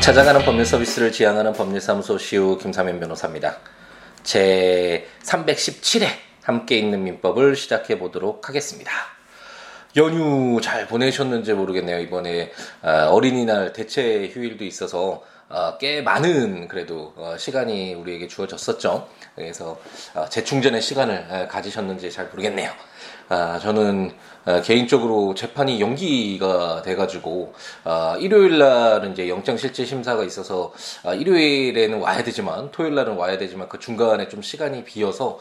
찾아가는 법률 서비스를 지향하는 법률사무소 시우 김사면 변호사입니다. 제 317회 함께 있는 민법을 시작해 보도록 하겠습니다. 연휴 잘 보내셨는지 모르겠네요. 이번에 아, 어린이날 대체 휴일도 있어서 어, 꽤 많은 그래도 어, 시간이 우리에게 주어졌었죠. 그래서 어, 재충전의 시간을 가지셨는지 잘 모르겠네요. 아, 저는 개인적으로 재판이 연기가 돼가지고 일요일 날은 이제 영장 실질 심사가 있어서 일요일에는 와야 되지만 토요일 날은 와야 되지만 그 중간에 좀 시간이 비어서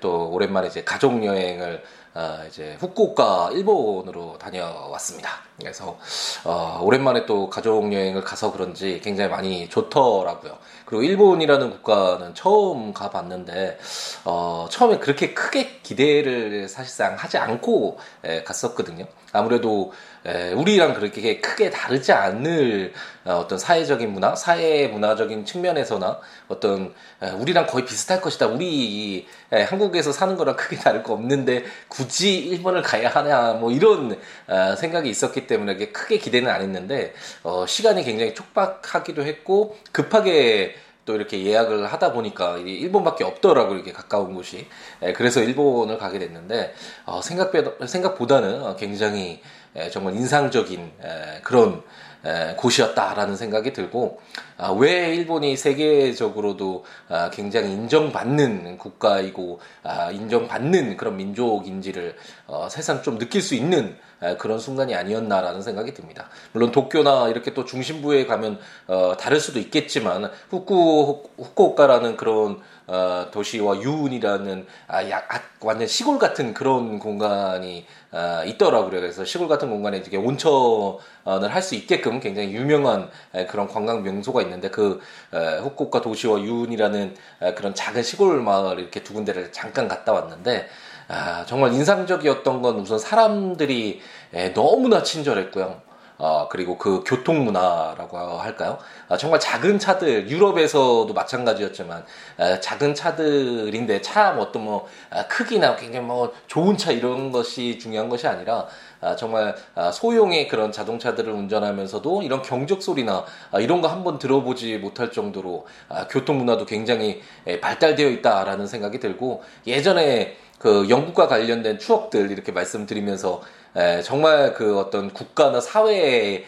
또 오랜만에 이제 가족 여행을 어, 이제 후쿠오카 일본으로 다녀왔습니다. 그래서 어, 오랜만에 또 가족 여행을 가서 그런지 굉장히 많이 좋더라고요. 그리고 일본이라는 국가는 처음 가봤는데 어, 처음에 그렇게 크게 기대를 사실상 하지 않고 에, 갔었거든요. 아무래도 에, 우리랑 그렇게 크게 다르지 않을 어, 어떤 사회적인 문화, 사회 문화적인 측면에서나 어떤 에, 우리랑 거의 비슷할 것이다. 우리 에, 한국에서 사는 거랑 크게 다를 거 없는데 굳이 일본을 가야 하냐 뭐 이런 어, 생각이 있었기 때문에 크게 기대는 안 했는데 어, 시간이 굉장히 촉박하기도 했고 급하게 또 이렇게 예약을 하다 보니까 일본밖에 없더라고 이렇게 가까운 곳이. 예, 그래서 일본을 가게 됐는데 어, 생각보다 생각보다는 어, 굉장히 예, 정말 인상적인 예, 그런 곳이었다라는 생각이 들고 아, 왜 일본이 세계적으로도 아, 굉장히 인정받는 국가이고 아, 인정받는 그런 민족인지를 어, 세상 좀 느낄 수 있는 그런 순간이 아니었나라는 생각이 듭니다. 물론 도쿄나 이렇게 또 중심부에 가면 어, 다를 수도 있겠지만 후쿠 후쿠오카라는 그런 어, 도시와 유운이라는 아, 약, 아, 완전 시골 같은 그런 공간이 아, 있더라고요. 그래서 시골 같은 공간에 이렇게 온천을 할 수 있게끔 굉장히 유명한 에, 그런 관광 명소가 있는데 그 에, 후쿠오카 도시와 유운이라는 에, 그런 작은 시골 마을 이렇게 두 군데를 잠깐 갔다 왔는데 아, 정말 인상적이었던 건 우선 사람들이 에, 너무나 친절했고요. 어, 그리고 그 교통 문화라고 할까요? 아, 정말 작은 차들, 유럽에서도 마찬가지였지만, 아, 작은 차들인데 차뭐 어떤 뭐, 아, 크기나 굉장히 뭐 좋은 차 이런 것이 중요한 것이 아니라, 아, 정말 아, 소형의 그런 자동차들을 운전하면서도 이런 경적 소리나 아, 이런 거 한번 들어보지 못할 정도로 아, 교통 문화도 굉장히 에, 발달되어 있다라는 생각이 들고, 예전에 그 영국과 관련된 추억들 이렇게 말씀드리면서 에, 정말 그 어떤 국가나 사회의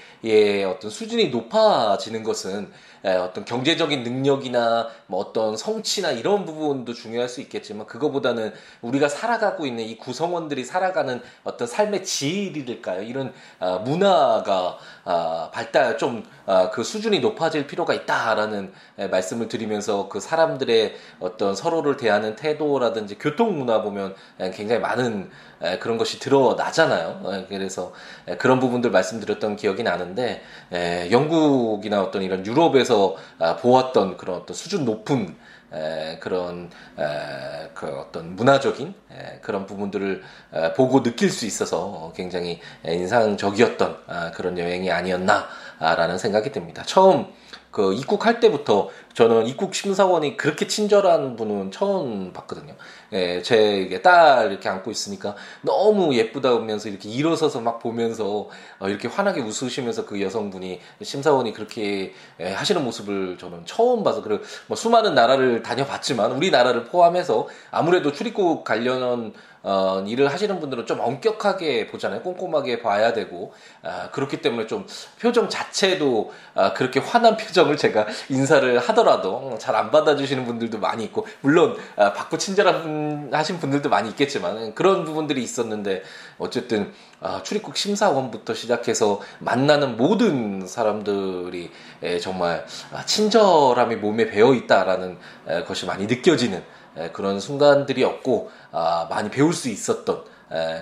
어떤 수준이 높아지는 것은 에, 어떤 경제적인 능력이나 뭐 어떤 성취나 이런 부분도 중요할 수 있겠지만 그거보다는 우리가 살아가고 있는 이 구성원들이 살아가는 어떤 삶의 질일까요? 이런 아, 문화가 아, 발달 좀그 아, 수준이 높아질 필요가 있다라는 에, 말씀을 드리면서 그 사람들의 어떤 서로를 대하는 태도라든지 교통 문화 보면 에, 굉장히 많은 에, 그런 것이 드러나잖아요. 에, 그래서 에, 그런 부분들 말씀드렸던 기억이 나는데 에, 영국이나 어떤 이런 유럽에서 아, 보았던 그런 어떤 수준 높은 에, 그런 에, 그 어떤 문화적인 에, 그런 부분들을 에, 보고 느낄 수 있어서 굉장히 인상적이었던 아, 그런 여행이 아니었나라는 생각이 듭니다. 처음 그 입국할 때부터 저는 입국 심사원이 그렇게 친절한 분은 처음 봤거든요. 예, 제 딸 이렇게 안고 있으니까 너무 예쁘다면서 이렇게 일어서서 막 보면서 어, 이렇게 환하게 웃으시면서 그 여성분이 심사원이 그렇게 예, 하시는 모습을 저는 처음 봐서 그리고 뭐 수많은 나라를 다녀봤지만 우리나라를 포함해서 아무래도 출입국 관련 어, 일을 하시는 분들은 좀 엄격하게 보잖아요. 꼼꼼하게 봐야 되고 아, 그렇기 때문에 좀 표정 자체도 아, 그렇게 환한 표정을 제가 인사를 하더라도 잘 안 받아주시는 분들도 많이 있고 물론 아, 받고 친절한 하신 분들도 많이 있겠지만 그런 부분들이 있었는데 어쨌든 아, 출입국 심사원부터 시작해서 만나는 모든 사람들이 에, 정말 아, 친절함이 몸에 배어 있다라는 에, 것이 많이 느껴지는 그런 순간들이었고 아, 많이 배울 수 있었던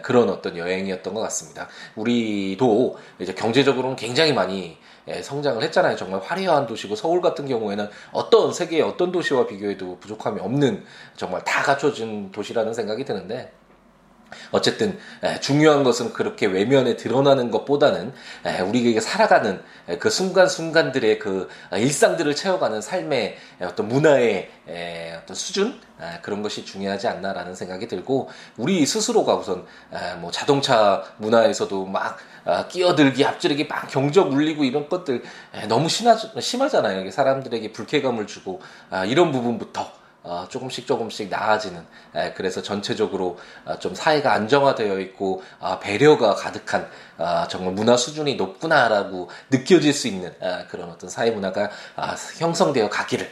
그런 어떤 여행이었던 것 같습니다. 우리도 이제 경제적으로는 굉장히 많이 성장을 했잖아요. 정말 화려한 도시고 서울 같은 경우에는 어떤 세계의 어떤 도시와 비교해도 부족함이 없는 정말 다 갖춰진 도시라는 생각이 드는데 어쨌든 중요한 것은 그렇게 외면에 드러나는 것보다는 우리에게 살아가는 그 순간순간들의 그 일상들을 채워가는 삶의 어떤 문화의 어떤 수준 그런 것이 중요하지 않나라는 생각이 들고 우리 스스로가 우선 뭐 자동차 문화에서도 막 아, 끼어들기 앞지르기 막 경적 울리고 이런 것들 너무 심하, 심하잖아요. 사람들에게 불쾌감을 주고 아, 이런 부분부터 어, 조금씩 조금씩 나아지는 에, 그래서 전체적으로 어, 좀 사회가 안정화되어 있고 어, 배려가 가득한 어, 정말 문화 수준이 높구나라고 느껴질 수 있는 어, 그런 어떤 사회 문화가 어, 형성되어 가기를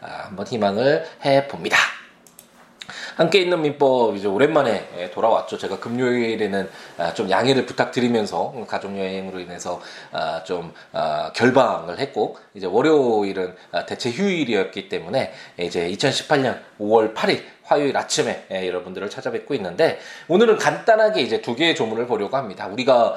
어, 한번 희망을 해 봅니다. 함께 있는 민법 이제 오랜만에 예, 돌아왔죠. 제가 금요일에는 아, 좀 양해를 부탁드리면서 가족 여행으로 인해서 아, 좀 아, 결방을 했고 이제 월요일은 대체 휴일이었기 때문에 이제 2018년 5월 8일 화요일 아침에 예, 여러분들을 찾아뵙고 있는데 오늘은 간단하게 이제 두 개의 조문을 보려고 합니다. 우리가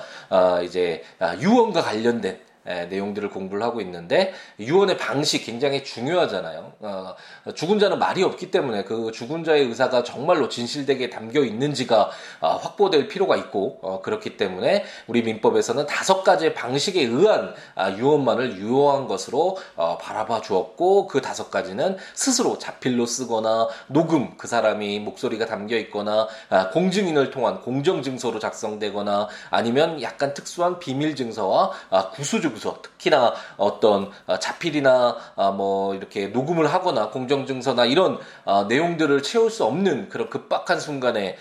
이제 유언과 관련된 에, 내용들을 공부를 하고 있는데 유언의 방식 굉장히 중요하잖아요. 어, 죽은 자는 말이 없기 때문에 그 죽은 자의 의사가 정말로 진실되게 담겨 있는지가 어, 확보될 필요가 있고 어, 그렇기 때문에 우리 민법에서는 다섯 가지의 방식에 의한 아, 유언만을 유효한 것으로 어, 바라봐 주었고 그 다섯 가지는 스스로 자필로 쓰거나 녹음 그 사람이 목소리가 담겨 있거나 아, 공증인을 통한 공정증서로 작성되거나 아니면 약간 특수한 비밀 증서와 아, 구수증 공정증서 특히나 어떤 어, 자필이나 아, 뭐 이렇게 녹음을 하거나 공정증서나 이런 아, 내용들을 채울 수 없는 그런 급박한 순간에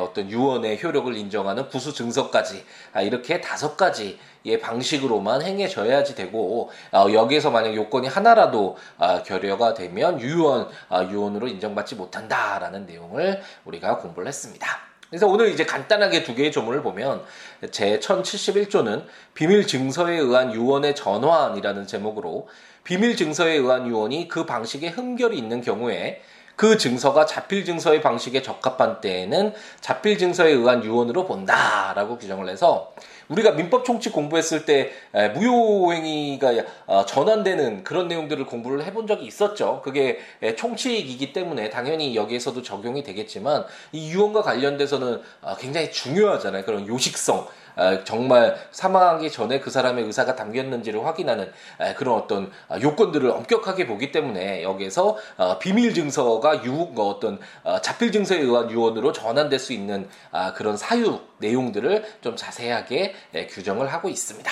어떤 유언의 효력을 인정하는 부수 증서까지 아, 이렇게 다섯 가지 의 방식으로만 행해져야지 되고 여기에서 만약 요건이 하나라도 결여가 되면 유언 유언으로 인정받지 못한다라는 내용을 우리가 공부를 했습니다. 그래서 오늘 이제 간단하게 두 개의 조문을 보면 제 1071조는 비밀 증서에 의한 유언의 전환이라는 제목으로 비밀 증서에 의한 유언이 그 방식에 흠결이 있는 경우에 그 증서가 자필 증서의 방식에 적합한 때에는 자필 증서에 의한 유언으로 본다라고 규정을 해서 우리가 민법 총칙 공부했을 때 무효행위가 어, 전환되는 그런 내용들을 공부를 해본 적이 있었죠. 그게 총칙이기 때문에 당연히 여기에서도 적용이 되겠지만 이 유언과 관련돼서는 어, 굉장히 중요하잖아요. 그런 요식성. 아, 정말 사망하기 전에 그 사람의 의사가 담겼는지를 확인하는 아, 그런 어떤 아, 요건들을 엄격하게 보기 때문에 여기에서 비밀 증서가 유뭐 어떤 자필 증서에 의한 유언으로 전환될 수 있는 그런 사유 내용들을 좀 자세하게 예, 규정을 하고 있습니다.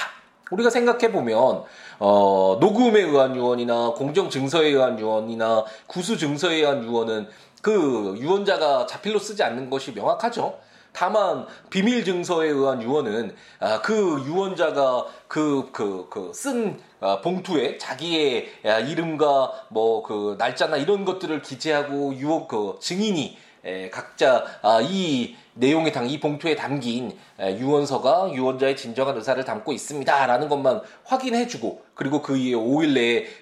우리가 생각해 보면 어, 녹음에 의한 유언이나 공정 증서에 의한 유언이나 구수 증서에 의한 유언은 그 유언자가 자필로 쓰지 않는 것이 명확하죠. 다만 비밀 증서에 의한 유언은 아, 그 유언자가 그 그 그쓴 아, 봉투에 자기의 아, 이름과 뭐 그 날짜나 이런 것들을 기재하고 유언 그 증인이 각자 이 내용에 당, 이 봉투에 담긴 유언서가 유언자의 진정한 의사를 담고 있습니다라는 것만 확인해주고 그리고 그 이에 5일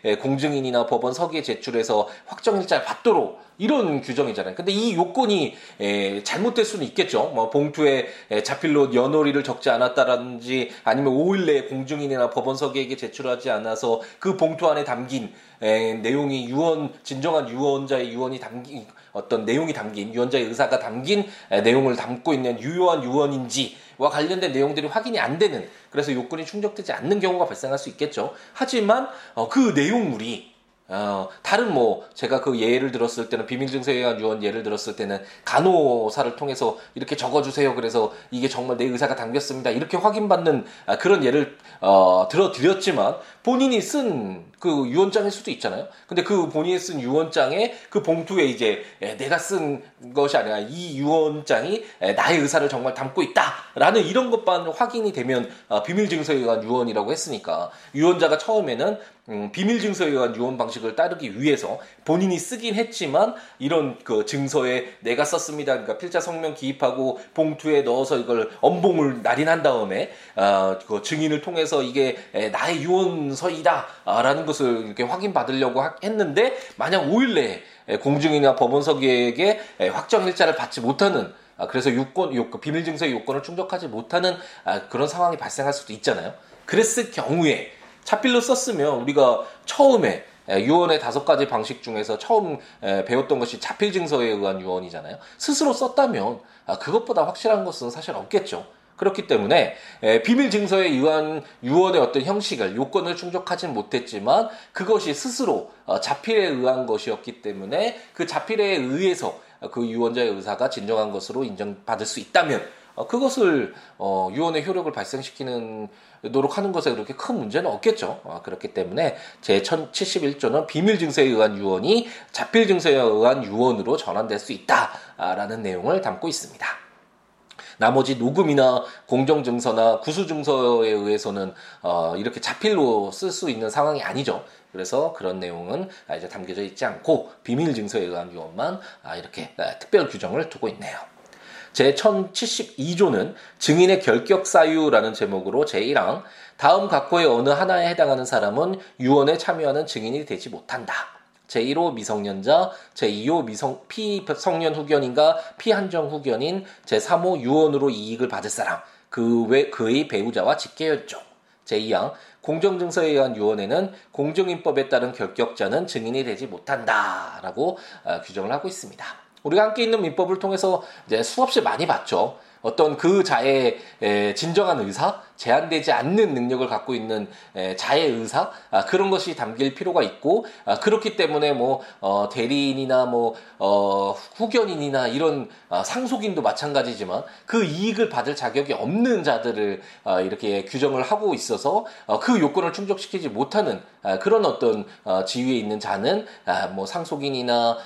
내에 공증인이나 법원 서기에 제출해서 확정일자를 받도록 이런 규정이잖아요. 근데 이 요건이 에, 잘못될 수는 있겠죠. 뭐 봉투에 에, 자필로 연월일을 적지 않았다라든지 아니면 5일 내에 공증인이나 법원 서기에게 제출하지 않아서 그 봉투 안에 담긴 에, 내용이 유언 진정한 유언자의 유언이 담긴 어떤 내용이 담긴 유언자의 의사가 담긴 에, 내용을 담고 있는 유효한 유언인지와 관련된 내용들이 확인이 안 되는 그래서 요건이 충족되지 않는 경우가 발생할 수 있겠죠. 하지만 어, 그 내용물이 어, 다른 뭐 제가 그 예를 들었을 때는 비밀증서에 의한 유언 예를 들었을 때는 간호사를 통해서 이렇게 적어주세요. 그래서 이게 정말 내 의사가 담겼습니다. 이렇게 확인받는 아, 그런 예를 어, 들어드렸지만 본인이 쓴 그 유언장일 수도 있잖아요. 근데 그 본인이 쓴 유언장에 그 봉투에 이제 내가 쓴 것이 아니라 이 유언장이 나의 의사를 정말 담고 있다라는 이런 것만 확인이 되면 어, 비밀 증서에 의한 유언이라고 했으니까 유언자가 처음에는 음, 비밀 증서에 의한 유언 방식을 따르기 위해서 본인이 쓰긴 했지만 이런 그 증서에 내가 썼습니다. 그러니까 필자 성명 기입하고 봉투에 넣어서 이걸 엄봉을 날인한 다음에 어, 그 증인을 통해서 이게 나의 유언 서이다라는 것을 이렇게 확인 받으려고 했는데 만약 5일 내에 공증이나 법원서기에게 확정 일자를 받지 못하는 아, 그래서 요건, 요건 비밀 증서의 요건을 충족하지 못하는 아, 그런 상황이 발생할 수도 있잖아요. 그랬을 경우에 차필로 썼으면 우리가 처음에 유언의 다섯 가지 방식 중에서 처음 배웠던 것이 자필 증서에 의한 유언이잖아요. 스스로 썼다면 아, 그것보다 확실한 것은 사실 없겠죠. 그렇기 때문에 비밀 증서에 의한 유언의 어떤 형식을 요건을 충족하진 못했지만 그것이 스스로 어, 자필에 의한 것이었기 때문에 그 자필에 의해서 그 유언자의 의사가 진정한 것으로 인정받을 수 있다면 어, 그것을 어, 유언의 효력을 발생시키는 노력하는 것에 그렇게 큰 문제는 없겠죠. 어, 그렇기 때문에 제 1071조는 비밀 증서에 의한 유언이 자필 증서에 의한 유언으로 전환될 수 있다라는 내용을 담고 있습니다. 나머지 녹음이나 공정증서나 구수증서에 의해서는 어, 이렇게 자필로 쓸 수 있는 상황이 아니죠. 그래서 그런 내용은 이제 담겨져 있지 않고 비밀 증서에 의한 유언만 아, 이렇게 아, 특별 규정을 두고 있네요. 제 1072조는 증인의 결격 사유라는 제목으로 제1항 다음 각호의 어느 하나에 해당하는 사람은 유언에 참여하는 증인이 되지 못한다. 제1호 미성년자, 제2호 미성, 피성년 후견인과 피한정 후견인, 제3호 유언으로 이익을 받을 사람, 그 외, 그의 배우자와 직계혈종. 제2항 공정증서에 의한 유언에는 공정인법에 따른 결격자는 증인이 되지 못한다 라고 어, 규정을 하고 있습니다. 우리가 함께 있는 민법을 통해서 이제 수없이 많이 봤죠. 어떤 그 자의 진정한 의사, 제한되지 않는 능력을 갖고 있는 자의 의사? 아, 그런 것이 담길 필요가 있고 아, 그렇기 때문에 뭐 어, 대리인이나 뭐 어, 후견인이나 이런 아, 상속인도 마찬가지지만 그 이익을 받을 자격이 없는 자들을 이렇게 규정을 하고 있어서 어, 그 요건을 충족시키지 못하는 그런 어떤 어, 지위에 있는 자는 뭐 상속인이나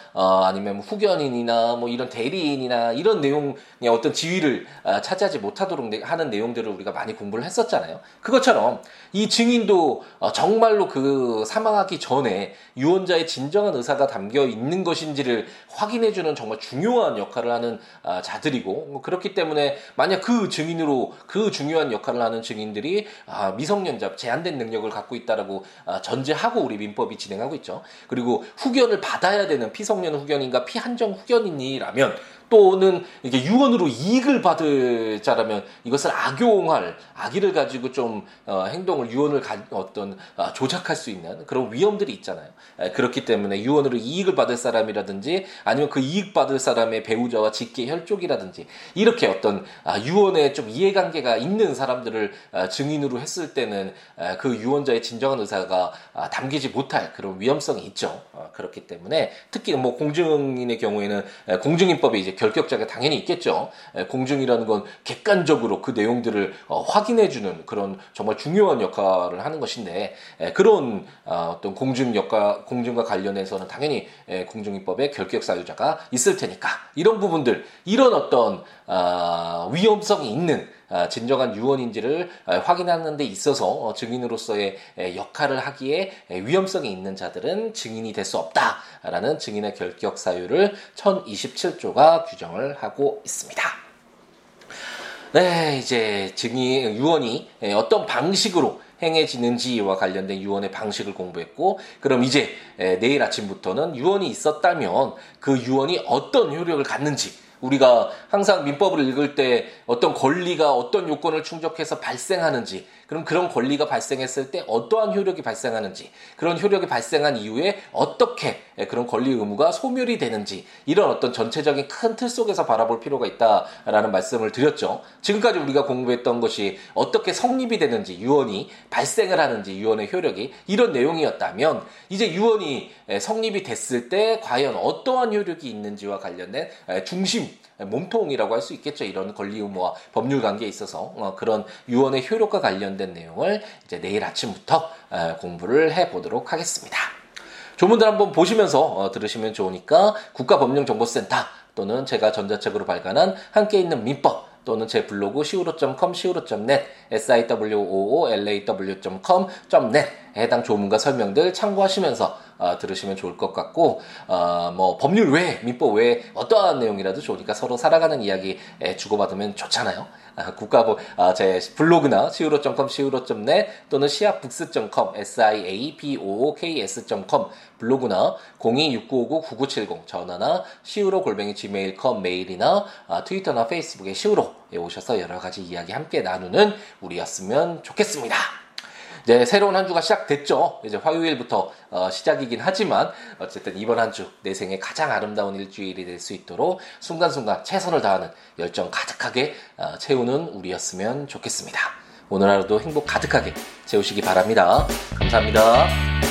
아니면 뭐 후견인이나 뭐 이런 대리인이나 이런 내용의 어떤 지위를 차지하지 못하도록 하는 내용들을 우리가 많이 공부를 공부를 했었잖아요. 그것처럼 이 증인도 어, 정말로 그 사망하기 전에 유언자의 진정한 의사가 담겨 있는 것인지를 확인해주는 정말 중요한 역할을 하는 아, 자들이고 뭐 그렇기 때문에 만약 그 증인으로 그 중요한 역할을 하는 증인들이 아, 미성년자 제한된 능력을 갖고 있다라고 아, 전제하고 우리 민법이 진행하고 있죠. 그리고 후견을 받아야 되는 피성년 후견인과 피한정 후견인이라면 또는 이게 유언으로 이익을 받을 자라면 이것을 악용할 악의를 가지고 좀 어, 행동을 유언을 가, 어떤 어, 조작할 수 있는 그런 위험들이 있잖아요. 에, 그렇기 때문에 유언으로 이익을 받을 사람이라든지 아니면 그 이익 받을 사람의 배우자와 직계 혈족이라든지 이렇게 어떤 아, 유언에 좀 이해관계가 있는 사람들을 아, 증인으로 했을 때는 아, 그 유언자의 진정한 의사가 아, 담기지 못할 그런 위험성이 있죠. 어, 그렇기 때문에 특히 뭐 공증인의 경우에는 공증인법이 이제 결격자가 당연히 있겠죠. 공증이라는 건 객관적으로 그 내용들을 어, 확인해주는 그런 정말 중요한 역할을 하는 것인데 그런 어, 어떤 공증 역할, 공증과 관련해서는 당연히 공증인법에 결격 사유자가 있을 테니까 이런 부분들, 이런 어떤 아, 위험성이 있는 아, 진정한 유언인지를 아, 확인하는 데 있어서 어, 증인으로서의 역할을 하기에 위험성이 있는 자들은 증인이 될 수 없다라는 증인의 결격 사유를 1027조가 규정을 하고 있습니다. 네, 이제 증인 유언이 어떤 방식으로 행해지는지와 관련된 유언의 방식을 공부했고 그럼 이제 내일 아침부터는 유언이 있었다면 그 유언이 어떤 효력을 갖는지 우리가 항상 민법을 읽을 때 어떤 권리가 어떤 요건을 충족해서 발생하는지, 그럼 그런 권리가 발생했을 때 어떠한 효력이 발생하는지, 그런 효력이 발생한 이후에 어떻게 그런 권리 의무가 소멸이 되는지, 이런 어떤 전체적인 큰 틀 속에서 바라볼 필요가 있다라는 말씀을 드렸죠. 지금까지 우리가 공부했던 것이 어떻게 성립이 되는지, 유언이 발생을 하는지, 유언의 효력이 이런 내용이었다면, 이제 유언이 성립이 됐을 때 과연 어떠한 효력이 있는지와 관련된 중심, 몸통이라고 할 수 있겠죠. 이런 권리 의무와 법률 관계에 있어서 어, 그런 유언의 효력과 관련된 내용을 이제 내일 아침부터 어, 공부를 해 보도록 하겠습니다. 조문들 한번 보시면서 어, 들으시면 좋으니까 국가법령정보센터 또는 제가 전자책으로 발간한 함께 있는 민법 또는 제 블로그 siwo.com, siwo.net, siwoolaw.com.net 해당 조문과 설명들 참고하시면서 어, 들으시면 좋을 것 같고 어, 뭐 법률 외 민법 외에 어떠한 내용이라도 좋으니까 서로 살아가는 이야기 주고받으면 좋잖아요. 아, 국가부 아, 제 블로그나 siwo.com, siwo.net 또는 siabooks.com, siabooks.com 블로그나 026959-9970 전화나 siwo 골뱅이 gmail.com 메일이나 아, 트위터나 페이스북에 siwo에 오셔서 여러 가지 이야기 함께 나누는 우리였으면 좋겠습니다. 이제 새로운 한 주가 시작됐죠. 이제 화요일부터 어, 시작이긴 하지만 어쨌든 이번 한 주 내 생에 가장 아름다운 일주일이 될 수 있도록 순간순간 최선을 다하는 열정 가득하게 어, 채우는 우리였으면 좋겠습니다. 오늘 하루도 행복 가득하게 채우시기 바랍니다. 감사합니다.